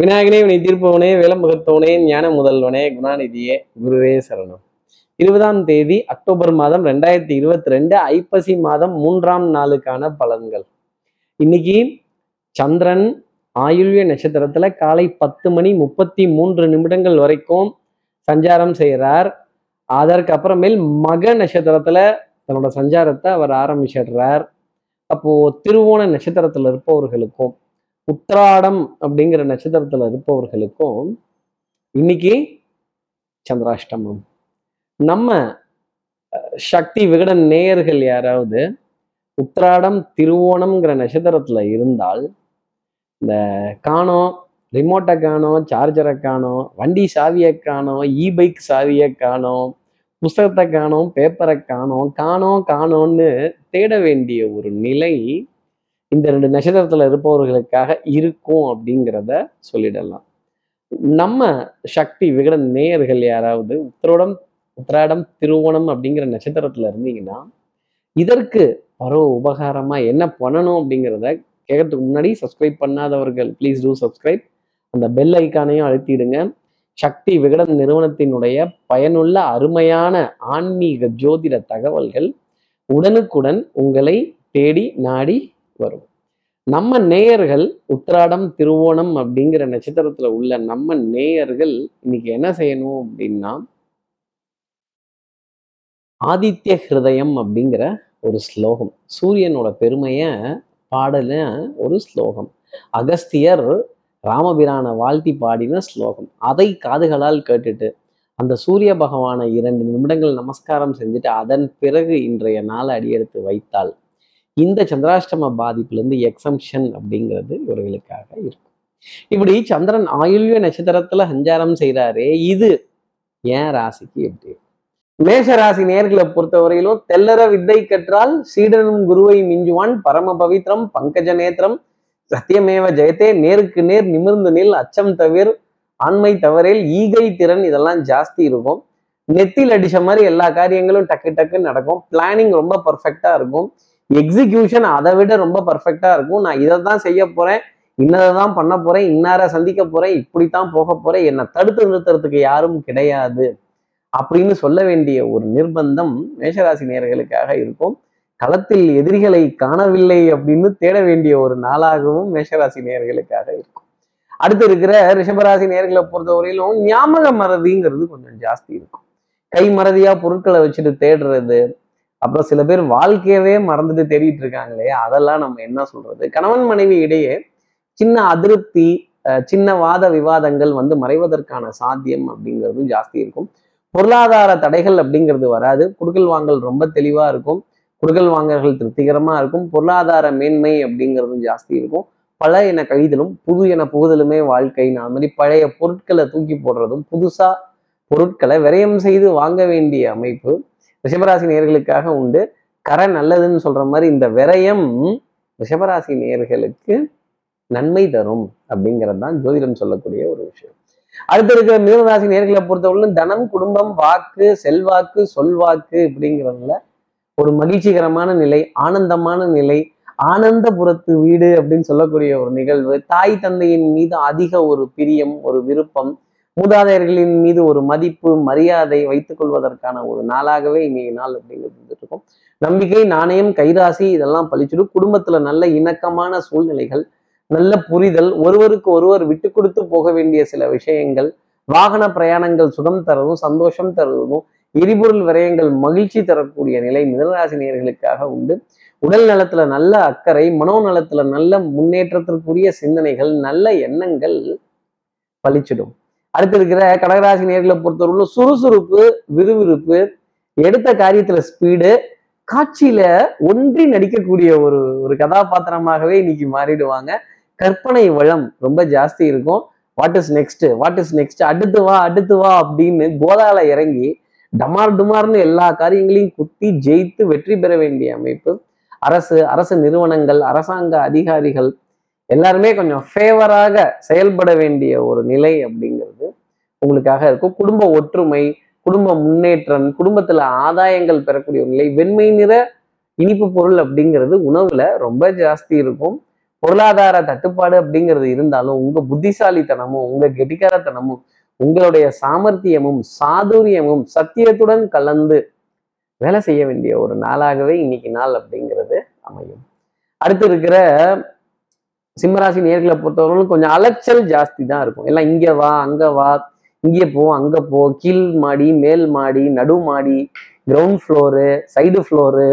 விநாயகனே வினை தீர்ப்பவனே வேலமுகத்தவனே ஞான முதல்வனே குணாநிதியே குருவே சரணம். இருபதாம் தேதி அக்டோபர் மாதம் ரெண்டாயிரத்தி இருபத்தி ரெண்டு ஐப்பசி மாதம் மூன்றாம் நாளுக்கான பலன்கள். இன்னைக்கு சந்திரன் ஆயுள்ய நட்சத்திரத்துல காலை பத்து மணி முப்பத்தி மூன்று நிமிடங்கள் வரைக்கும் சஞ்சாரம் செய்கிறார் அதற்கு அப்புறமேல் மக நட்சத்திரத்துல தன்னோட சஞ்சாரத்தை அவர் ஆரம்பிச்சிடுறார். அப்போ திருவோண நட்சத்திரத்துல இருப்பவர்களுக்கும் உத்திராடம் அப்படிங்கிற நட்சத்திரத்துல இருப்பவர்களுக்கும் இன்னைக்கு சந்திராஷ்டமம். நம்ம சக்தி விகடன் நேயர்கள் யாராவது உத்திராடம் திருவோணம்ங்கிற நட்சத்திரத்துல இருந்தால் இந்த காணோம் ரிமோட்டை காணோம் சார்ஜரை காணோம் வண்டி சாவியை காணோம் இ பைக் சாவியை காணோம் புஸ்தகத்தை காணோம் பேப்பரை காணோம் காணோம் காணோம்னு தேட வேண்டிய ஒரு நிலை இந்த ரெண்டு நட்சத்திரத்துல இருப்பவர்களுக்காக இருக்கும் அப்படிங்கிறத சொல்லிடலாம். நம்ம சக்தி விகடன் நேயர்கள் யாராவது உத்திரோடம் உத்திராடம் திருவோணம் அப்படிங்கிற நட்சத்திரத்துல இருந்தீங்கன்னா இதற்கு பரவ உபகாரமா என்ன பண்ணணும் அப்படிங்கிறத கேட்கறதுக்கு முன்னாடி சப்ஸ்கிரைப் பண்ணாதவர்கள் ப்ளீஸ் டூ சப்ஸ்கிரைப் அந்த பெல் ஐக்கானையும் அழுத்திடுங்க. சக்தி விகடன் நிறுவனத்தினுடைய பயனுள்ள அருமையான ஆன்மீக ஜோதிட தகவல்கள் உடனுக்குடன் உங்களை தேடி நாடி வரும். நம்ம நேயர்கள் உத்திராடம் திருவோணம் அப்படிங்கிற நட்சத்திரத்துல உள்ள நம்ம நேயர்கள் இன்னைக்கு என்ன செய்யணும் அப்படின்னா ஆதித்ய ஹிருதயம் அப்படிங்கிற ஒரு ஸ்லோகம். சூரியனோட பெருமைய பாடல ஒரு ஸ்லோகம். அகஸ்தியர் ராமபிரானை வாழ்த்தி பாடின ஸ்லோகம். அதை காதுகளால் கேட்டுட்டு அந்த சூரிய பகவானை இரண்டு நிமிடங்கள் நமஸ்காரம் செஞ்சுட்டு அதன் பிறகு இன்றைய நாளை அடியெடுத்து வைத்தால் இந்த சந்திராஷ்டம பாதிப்புலேருந்து எக்ஸம்ஷன் அப்படிங்கிறது இவர்களுக்காக இருக்கும். இப்படி சந்திரன் ஆயுள்ய நட்சத்திரத்துல சஞ்சாரம் செய்கிறாரே இது ஏன் ராசிக்கு எப்படி மேஷ ராசி நேர்களை பொறுத்தவரையிலும் தெல்லற வித்தை கற்றால் சீடனும் குருவை மிஞ்சுவான் பரம பவித்ரம் பங்கஜ நேத்திரம் சத்தியமேவ ஜெயத்தே நேருக்கு நேர் நிமிர்ந்து நில் அச்சம் தவிர ஆண்மை தவறில் ஈகை திறன் இதெல்லாம் ஜாஸ்தி இருக்கும். நெத்தியில் அடிச்ச மாதிரி எல்லா காரியங்களும் டக்கு டக்குன்னு நடக்கும். பிளானிங் ரொம்ப பர்ஃபெக்டாக இருக்கும். எக்ஸிகியூஷன் அதை விட ரொம்ப பர்ஃபெக்டாக இருக்கும். நான் இதை தான் செய்ய போகிறேன் இன்னதை தான் பண்ண போகிறேன் இன்னார சந்திக்க போகிறேன் இப்படித்தான் போக போகிறேன் என்னை தடுத்து நிறுத்துறதுக்கு யாரும் கிடையாது அப்படின்னு சொல்ல வேண்டிய ஒரு நிர்பந்தம் மேஷராசி நேயர்களுக்காக இருக்கும். களத்தில் எதிரிகளை காணவில்லை அப்படின்னு தேட வேண்டிய ஒரு நாளாகவும் மேஷராசி நேர்களுக்காக இருக்கும். அடுத்து இருக்கிற ரிஷபராசி நேர்களை பொறுத்தவரையிலும் ஞாபக மறதிங்கிறது கொஞ்சம் ஜாஸ்தி இருக்கும். கை மறதியா பொருட்களை வச்சுட்டு தேடுறது அப்புறம் சில பேர் வாழ்க்கையவே மறந்துட்டு தேடிட்டு இருக்காங்க இல்லையா? அதெல்லாம் நம்ம என்ன சொல்றது? கணவன் மனைவி இடையே சின்ன அதிருப்தி சின்ன வாத விவாதங்கள் வந்து மறைவதற்கான சாத்தியம் அப்படிங்கிறது ஜாஸ்தி இருக்கும். பொருளாதார தடைகள் அப்படிங்கிறது வராது. குடுக்கல் வாங்கல் ரொம்ப தெளிவா இருக்கும். குடுக்கல் வாங்கல்கள் திருப்திகரமா இருக்கும். பொருளாதார மேன்மை அப்படிங்கிறதும் ஜாஸ்தி இருக்கும். பல என கழிதலும் புது என புகுதலுமே வாழ்க்கை. அது மாதிரி பழைய பொருட்களை தூக்கி போடுறதும் புதுசா பொருட்களை விரயம் செய்து வாங்க வேண்டிய அமைப்பு ரிஷபராசி நேர்களுக்காக உண்டு. கரை நல்லதுன்னு சொல்ற மாதிரி இந்த விரயம் ரிஷபராசி நேயர்களுக்கு நன்மை தரும் அப்படிங்கிறது தான் ஜோதிடம் சொல்லக்கூடிய ஒரு விஷயம். அடுத்து இருக்கிற மீனராசி நேர்களை பொறுத்தவரையிலும் தனம் குடும்பம் வாக்கு செல்வாக்கு சொல்வாக்கு அப்படிங்கிறதுல ஒரு மகிழ்ச்சிகரமான நிலை ஆனந்தமான நிலை ஆனந்தபுரத்து வீடு அப்படின்னு சொல்லக்கூடிய ஒரு நிகழ்வு தாய் தந்தையின் மீது அதிக ஒரு பிரியம் ஒரு விருப்பம் மூதாதையர்களின் மீது ஒரு மதிப்பு மரியாதை வைத்துக் கொள்வதற்கான ஒரு நாளாகவே இன்னைக்கு நாள் அப்படிங்கிறது இருந்துட்டு இருக்கும் நம்பிக்கை நாணயம் கைராசி இதெல்லாம் பழிச்சிடும். குடும்பத்துல நல்ல இணக்கமான சூழ்நிலைகள் நல்ல புரிதல் ஒருவருக்கு ஒருவர் விட்டு கொடுத்து போக வேண்டிய சில விஷயங்கள் வாகன பிரயாணங்கள் சுகம் தரதும் சந்தோஷம் தருவதும் எரிபொருள் விரயங்கள் மகிழ்ச்சி தரக்கூடிய நிலை மிதனராசினியர்களுக்காக உண்டு. உடல் நலத்துல நல்ல அக்கறை மனோநலத்துல நல்ல முன்னேற்றத்திற்குரிய சிந்தனைகள் நல்ல எண்ணங்கள் பழிச்சிடும். அடுத்து இருக்கிற கடகராசி நேர்களை பொறுத்தவரையில சுறுசுறுப்பு விறுவிறுப்பு எடுத்த காரியத்துல ஸ்பீடு காட்சியில ஒன்றி நடிக்கக்கூடிய ஒரு ஒரு கதாபாத்திரமாகவே இன்னைக்கு மாறிடுவாங்க. கற்பனை வளம் ரொம்ப ஜாஸ்தி இருக்கும். What is next what is next அடுத்து வா அடுத்து வா அப்படின்னு கோதால இறங்கி டமார் டுமார்னு எல்லா காரியங்களையும் குத்தி ஜெயித்து வெற்றி பெற வேண்டிய அமைப்பு. அரசு அரசு நிறுவனங்கள் அரசாங்க அதிகாரிகள் எல்லாருமே கொஞ்சம் ஃபேவராக செயல்பட வேண்டிய ஒரு நிலை அப்படிங்கிறது. உங்களுக்காக இருக்கும். குடும்ப ஒற்றுமை குடும்ப முன்னேற்றம் குடும்பத்துல ஆதாயங்கள் பெறக்கூடிய நிலை வெண்மை நிற இனிப்பு பொருள் அப்படிங்கிறது உணவுல ரொம்ப ஜாஸ்தி இருக்கும். பொருளாதார தட்டுப்பாடு அப்படிங்கிறது இருந்தாலும் உங்க புத்திசாலித்தனமும் உங்க கெட்டிக்காரத்தனமும் உங்களுடைய சாமர்த்தியமும் சாதுரியமும் சத்தியத்துடன் கலந்து வேலை செய்ய வேண்டிய ஒரு நாளாகவே இன்னைக்கு நாள் அப்படிங்கிறது அமையும். அடுத்து இருக்கிற சிம்மராசி நேர்களை பொறுத்தவரைக்கும் கொஞ்சம் அலைச்சல் ஜாஸ்தி தான் இருக்கும். எல்லாம் இங்க வா அங்க வா இங்கே போ அங்கே போ கீழ் மாடி மேல் மாடி நடு மாடி ground floor side floor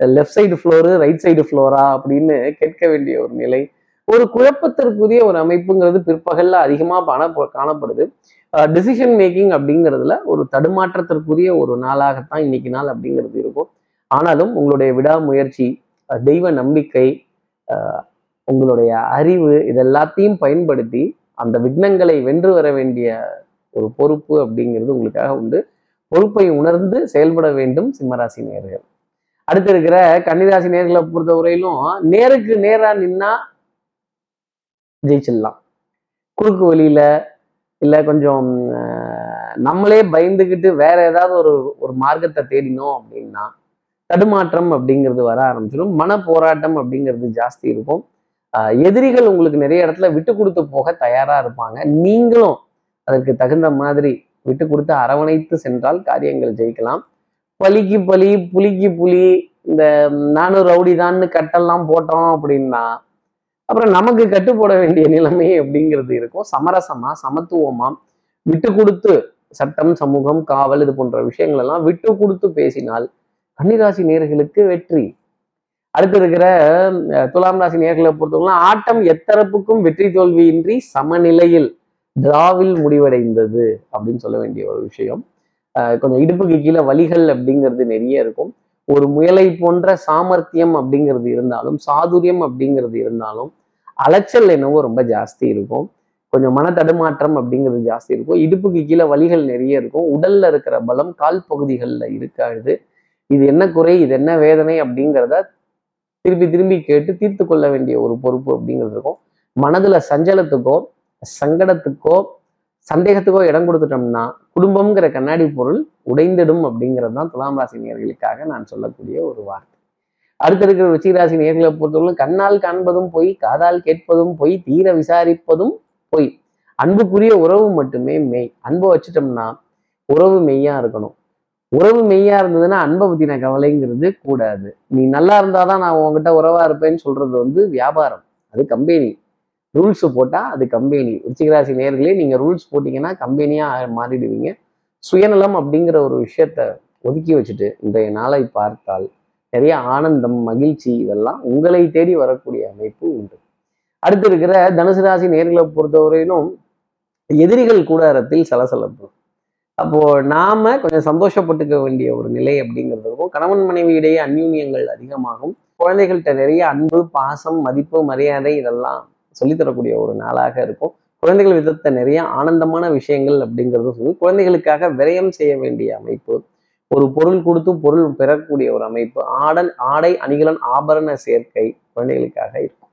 left side floor right side Flora அப்படின்னு கேட்க வேண்டிய ஒரு நிலை. ஒரு குழப்பத்திற்குரிய ஒரு அமைப்புங்கிறது பிற்பகல்ல அதிகமாக பண காணப்படுது. டிசிஷன் மேக்கிங் அப்படிங்கிறதுல ஒரு தடுமாற்றத்திற்குரிய ஒரு நாளாகத்தான் இன்னைக்கு நாள் அப்படிங்கிறது இருக்கும். ஆனாலும் உங்களுடைய விடாமுயற்சி தெய்வ நம்பிக்கை உங்களுடைய அறிவு இதெல்லாத்தையும் பயன்படுத்தி அந்த விக்னங்களை வென்று வர வேண்டிய ஒரு பொறுப்பு அப்படிங்கிறது உங்களுக்காக உண்டு. பொறுப்பை உணர்ந்து செயல்பட வேண்டும் சிம்மராசி நேர்கள். அடுத்து இருக்கிற கன்னிராசி நேர்களை பொறுத்தவரையிலும் நேருக்கு நேரா நின்னா ஜெயிச்சிடலாம். குறுக்கு வழியில இல்ல கொஞ்சம் நம்மளே பயந்துக்கிட்டு வேற ஏதாவது ஒரு ஒரு மார்க்கத்தை தேடினோம் அப்படின்னா தடுமாற்றம் அப்படிங்கிறது வர ஆரம்பிச்சிடும். மன போராட்டம் அப்படிங்கிறது ஜாஸ்தி இருக்கும். எதிரிகள் உங்களுக்கு நிறைய இடத்துல விட்டு கொடுத்து போக தயாரா இருப்பாங்க. நீங்களும் அதற்கு தகுந்த மாதிரி விட்டு கொடுத்து அரவணைத்து சென்றால் காரியங்கள் ஜெயிக்கலாம். பலிக்கு பலி புலிக்கு புலி இந்த நானும் ரவுடி தான்னு கட்டெல்லாம் போட்டோம் அப்படின்னா அப்புறம் நமக்கு கட்டுப்போட வேண்டிய நிலைமை அப்படிங்கிறது இருக்கும். சமரசமா சமத்துவமா விட்டு கொடுத்து சட்டம் சமூகம் காவல் இது போன்ற விஷயங்கள் எல்லாம் விட்டு கொடுத்து பேசினால் கன்னிராசி நேர்களுக்கு வெற்றி. அடுத்து இருக்கிற அஹ், துலாம் ராசி நேர்களை பொறுத்தவரை ஆட்டம் எத்தரப்புக்கும் வெற்றி தோல்வியின்றி சமநிலையில். டிராவில் முடிவடைந்தது அப்படின்னு சொல்ல வேண்டிய ஒரு விஷயம். கொஞ்சம் இடுப்புக்கு கீழே வலிகள் அப்படிங்கிறது நிறைய இருக்கும். ஒரு முயலை போன்ற சாமர்த்தியம் அப்படிங்கிறது இருந்தாலும் சாதுரியம் அப்படிங்கிறது இருந்தாலும் அலைச்சல் என்னவோ ரொம்ப ஜாஸ்தி இருக்கும். கொஞ்சம் மன தடுமாற்றம் அப்படிங்கிறது ஜாஸ்தி இருக்கும். இடுப்புக்கு கீழே வலிகள் நிறைய இருக்கும். உடல்ல இருக்கிற பலம் கால் பகுதிகளில் இருக்காது. இது என்ன குறை இது என்ன வேதனை அப்படிங்கிறத திருப்பி திரும்பி கேட்டு தீர்த்து கொள்ள வேண்டிய ஒரு பொறுப்பு அப்படிங்கிறது இருக்கும். மனதுல சஞ்சலத்துக்கும் சங்கடத்துக்கோ சந்தேகத்துக்கோ இடம் கொடுத்துட்டோம்னா குடும்பம்ங்கிற கண்ணாடி பொருள் உடைந்திடும் அப்படிங்கிறது தான் துலாம் ராசி நேர்களுக்காக நான் சொல்லக்கூடிய ஒரு வார்த்தை. அடுத்த இருக்கிற ருச்சிராசி நேர்களை பொறுத்தவரை கண்ணால் காண்பதும் பொய் காதால் கேட்பதும் பொய் தீர விசாரிப்பதும் பொய். அன்புக்குரிய உறவு மட்டுமே மெய். அன்பை வச்சுட்டோம்னா உறவு மெய்யா இருக்கணும். உறவு மெய்யா இருந்ததுன்னா அன்பை பத்தின கவலைங்கிறது கூடாது. நீ நல்லா இருந்தாதான் நான் உங்ககிட்ட உறவா இருப்பேன்னு சொல்றது வந்து வியாபாரம். அது கம்பெனி. ரூல்ஸ் போட்டா அது கம்பெனி. உச்சிகராசி நேர்களே நீங்க ரூல்ஸ் போட்டீங்கன்னா கம்பெனியா மாறிடுவீங்க. சுயநலம் அப்படிங்கிற ஒரு விஷயத்த ஒதுக்கி வச்சுட்டு இன்றைய நாளை பார்த்தால் நிறைய ஆனந்தம் மகிழ்ச்சி இதெல்லாம் உங்களை தேடி வரக்கூடிய அமைப்பு உண்டு. அடுத்து இருக்கிற தனுசு ராசி நேர்களை பொறுத்தவரையிலும் எதிரிகள் கூடாரத்தில் சலசலப்பு. அப்போ நாம கொஞ்சம் சந்தோஷப்பட்டுக்க வேண்டிய ஒரு நிலை அப்படிங்கிறது இருக்கும். கணவன் மனைவி இடையே அந்யூன்யங்கள் அதிகமாகும். குழந்தைகள்கிட்ட நிறைய அன்பு பாசம் மதிப்பு மரியாதை இதெல்லாம் சொல்லித்தரக்கூடிய ஒரு நாளாக இருக்கும். குழந்தைகள் விதத்த நிறைய ஆனந்தமான விஷயங்கள் அப்படிங்கிறது சொல்லி குழந்தைகளுக்காக விரயம் செய்ய வேண்டிய அமைப்பு ஒரு பொருள் கொடுத்து பொருள் பெறக்கூடிய ஒரு அமைப்பு ஆடன் ஆடை அணிகலன் ஆபரண சேர்க்கை குழந்தைகளுக்காக இருக்கும்.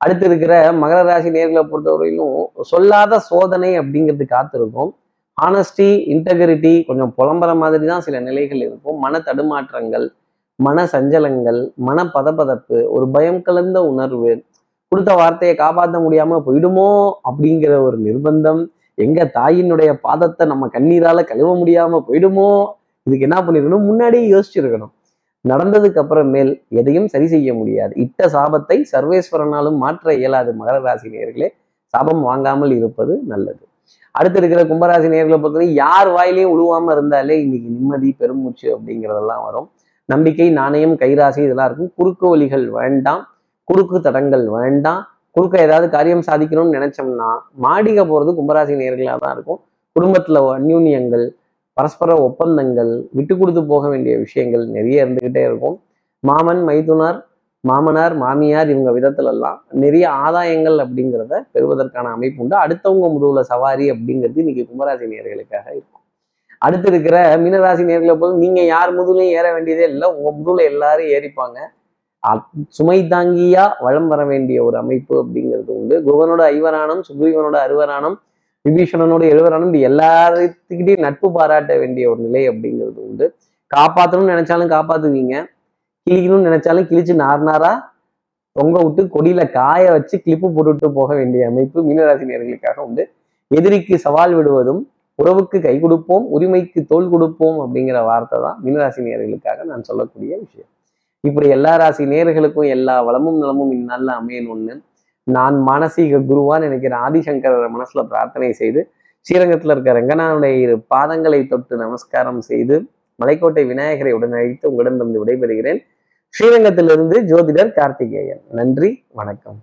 அடுத்து இருக்கிற மகர ராசி நேர்களை பொறுத்தவரையிலும் சொல்லாத சோதனை அப்படிங்கிறது காத்திருக்கும். ஆனஸ்டி இன்டெகிரிட்டி கொஞ்சம் புலம்புற மாதிரி தான் சில நிலைகள் இருக்கும். மன தடுமாற்றங்கள் மன சஞ்சலங்கள் மன பதபதப்பு ஒரு பயம் கலந்த உணர்வு கொடுத்த வார்த்தையை காப்பாற்ற முடியாம போயிடுமோ அப்படிங்கிற ஒரு நிர்பந்தம். எங்க தாயினுடைய பாதத்தை நம்ம கண்ணீரால கழுவ முடியாம போயிடுமோ? இதுக்கு என்ன பண்ணிருக்கணும்? முன்னாடியே யோசிச்சிருக்கணும். நடந்ததுக்கு அப்புறமேல் எதையும் சரி செய்ய முடியாது. இட்ட சாபத்தை சர்வேஸ்வரனாலும் மாற்ற இயலாது மகர ராசி நேர்களே சாபம் வாங்காமல் இருப்பது நல்லது. அடுத்து இருக்கிற கும்பராசி நேர்களை பொறுத்தவரை யார் வாயிலையும் உழுவாம இருந்தாலே இன்னைக்கு நிம்மதி பெருமூச்சு அப்படிங்கிறதெல்லாம் வரும். நம்பிக்கை நாணயம் கைராசி இதெல்லாம் இருக்கும். குறுக்கு வழிகள் வேண்டாம். குறுக்கு தடங்கள் வேண்டாம். குறுக்க ஏதாவது காரியம் சாதிக்கணும்னு நினைச்சோம்னா மாடிக போறது கும்பராசி நேர்களாக தான் இருக்கும். குடும்பத்துல அந்யூன்யங்கள் பரஸ்பர ஒப்பந்தங்கள் விட்டு கொடுத்து போக வேண்டிய விஷயங்கள் நிறைய இருந்துக்கிட்டே இருக்கும். மாமன் மைத்துனார் மாமனார் மாமியார் இவங்க விதத்துலலாம் நிறைய ஆதாயங்கள் அப்படிங்கிறத பெறுவதற்கான அமைப்பு உண்டு. அடுத்தவங்க முதுகுல சவாரி அப்படிங்கிறது இன்னைக்கு கும்பராசி நேர்களுக்காக இருக்கும். அடுத்து இருக்கிற மீனராசி நேர்களை போது நீங்க யார் முதுகுலையும் ஏற வேண்டியதே இல்லை. உங்க முதுகுல எல்லாரும் ஏறிப்பாங்க. சுமை தாங்கியா வளம் வர வேண்டிய ஒரு அமைப்பு அப்படிங்கிறது உண்டு. குருவனோட ஐவராணம் சுக்ரீவனோட அறுவராணம் விபீஷணனோட எழுவரானம் இது எல்லாத்துக்கிட்டையும் நட்பு பாராட்ட வேண்டிய ஒரு நிலை அப்படிங்கிறது உண்டு. காப்பாற்றணும்னு நினைச்சாலும் காப்பாத்துவீங்க. கிழிக்கணும்னு நினைச்சாலும் கிழிச்சு நார் நாரா தொங்க விட்டு கொடியில காய வச்சு கிளிப்பு போட்டுட்டு போக வேண்டிய அமைப்பு மீனராசி நேர்களுக்காக உண்டு. எதிரிக்கு சவால் விடுவதும் உறவுக்கு கை கொடுப்போம் உரிமைக்கு தோல் கொடுப்போம் அப்படிங்கிற வார்த்தை தான் மீனராசி நேர்களுக்காக நான் சொல்லக்கூடிய விஷயம். இப்படி எல்லா ராசி நேர்களுக்கும் எல்லா வளமும் நலமும் இந்நாளில் அமையணும்னு நான் மானசீக குருவான்னு நினைக்கிற ஆதிசங்கர மனசுல பிரார்த்தனை செய்து ஸ்ரீரங்கத்தில் இருக்க ரங்கநாதனுடைய இரு பாதங்களை தொட்டு நமஸ்காரம் செய்து மலைக்கோட்டை விநாயகரை உடனழைத்து உங்களிடம் வந்து விடைபெறுகிறேன். ஸ்ரீரங்கத்திலிருந்து ஜோதிடர் கார்த்திகேயன். நன்றி வணக்கம்.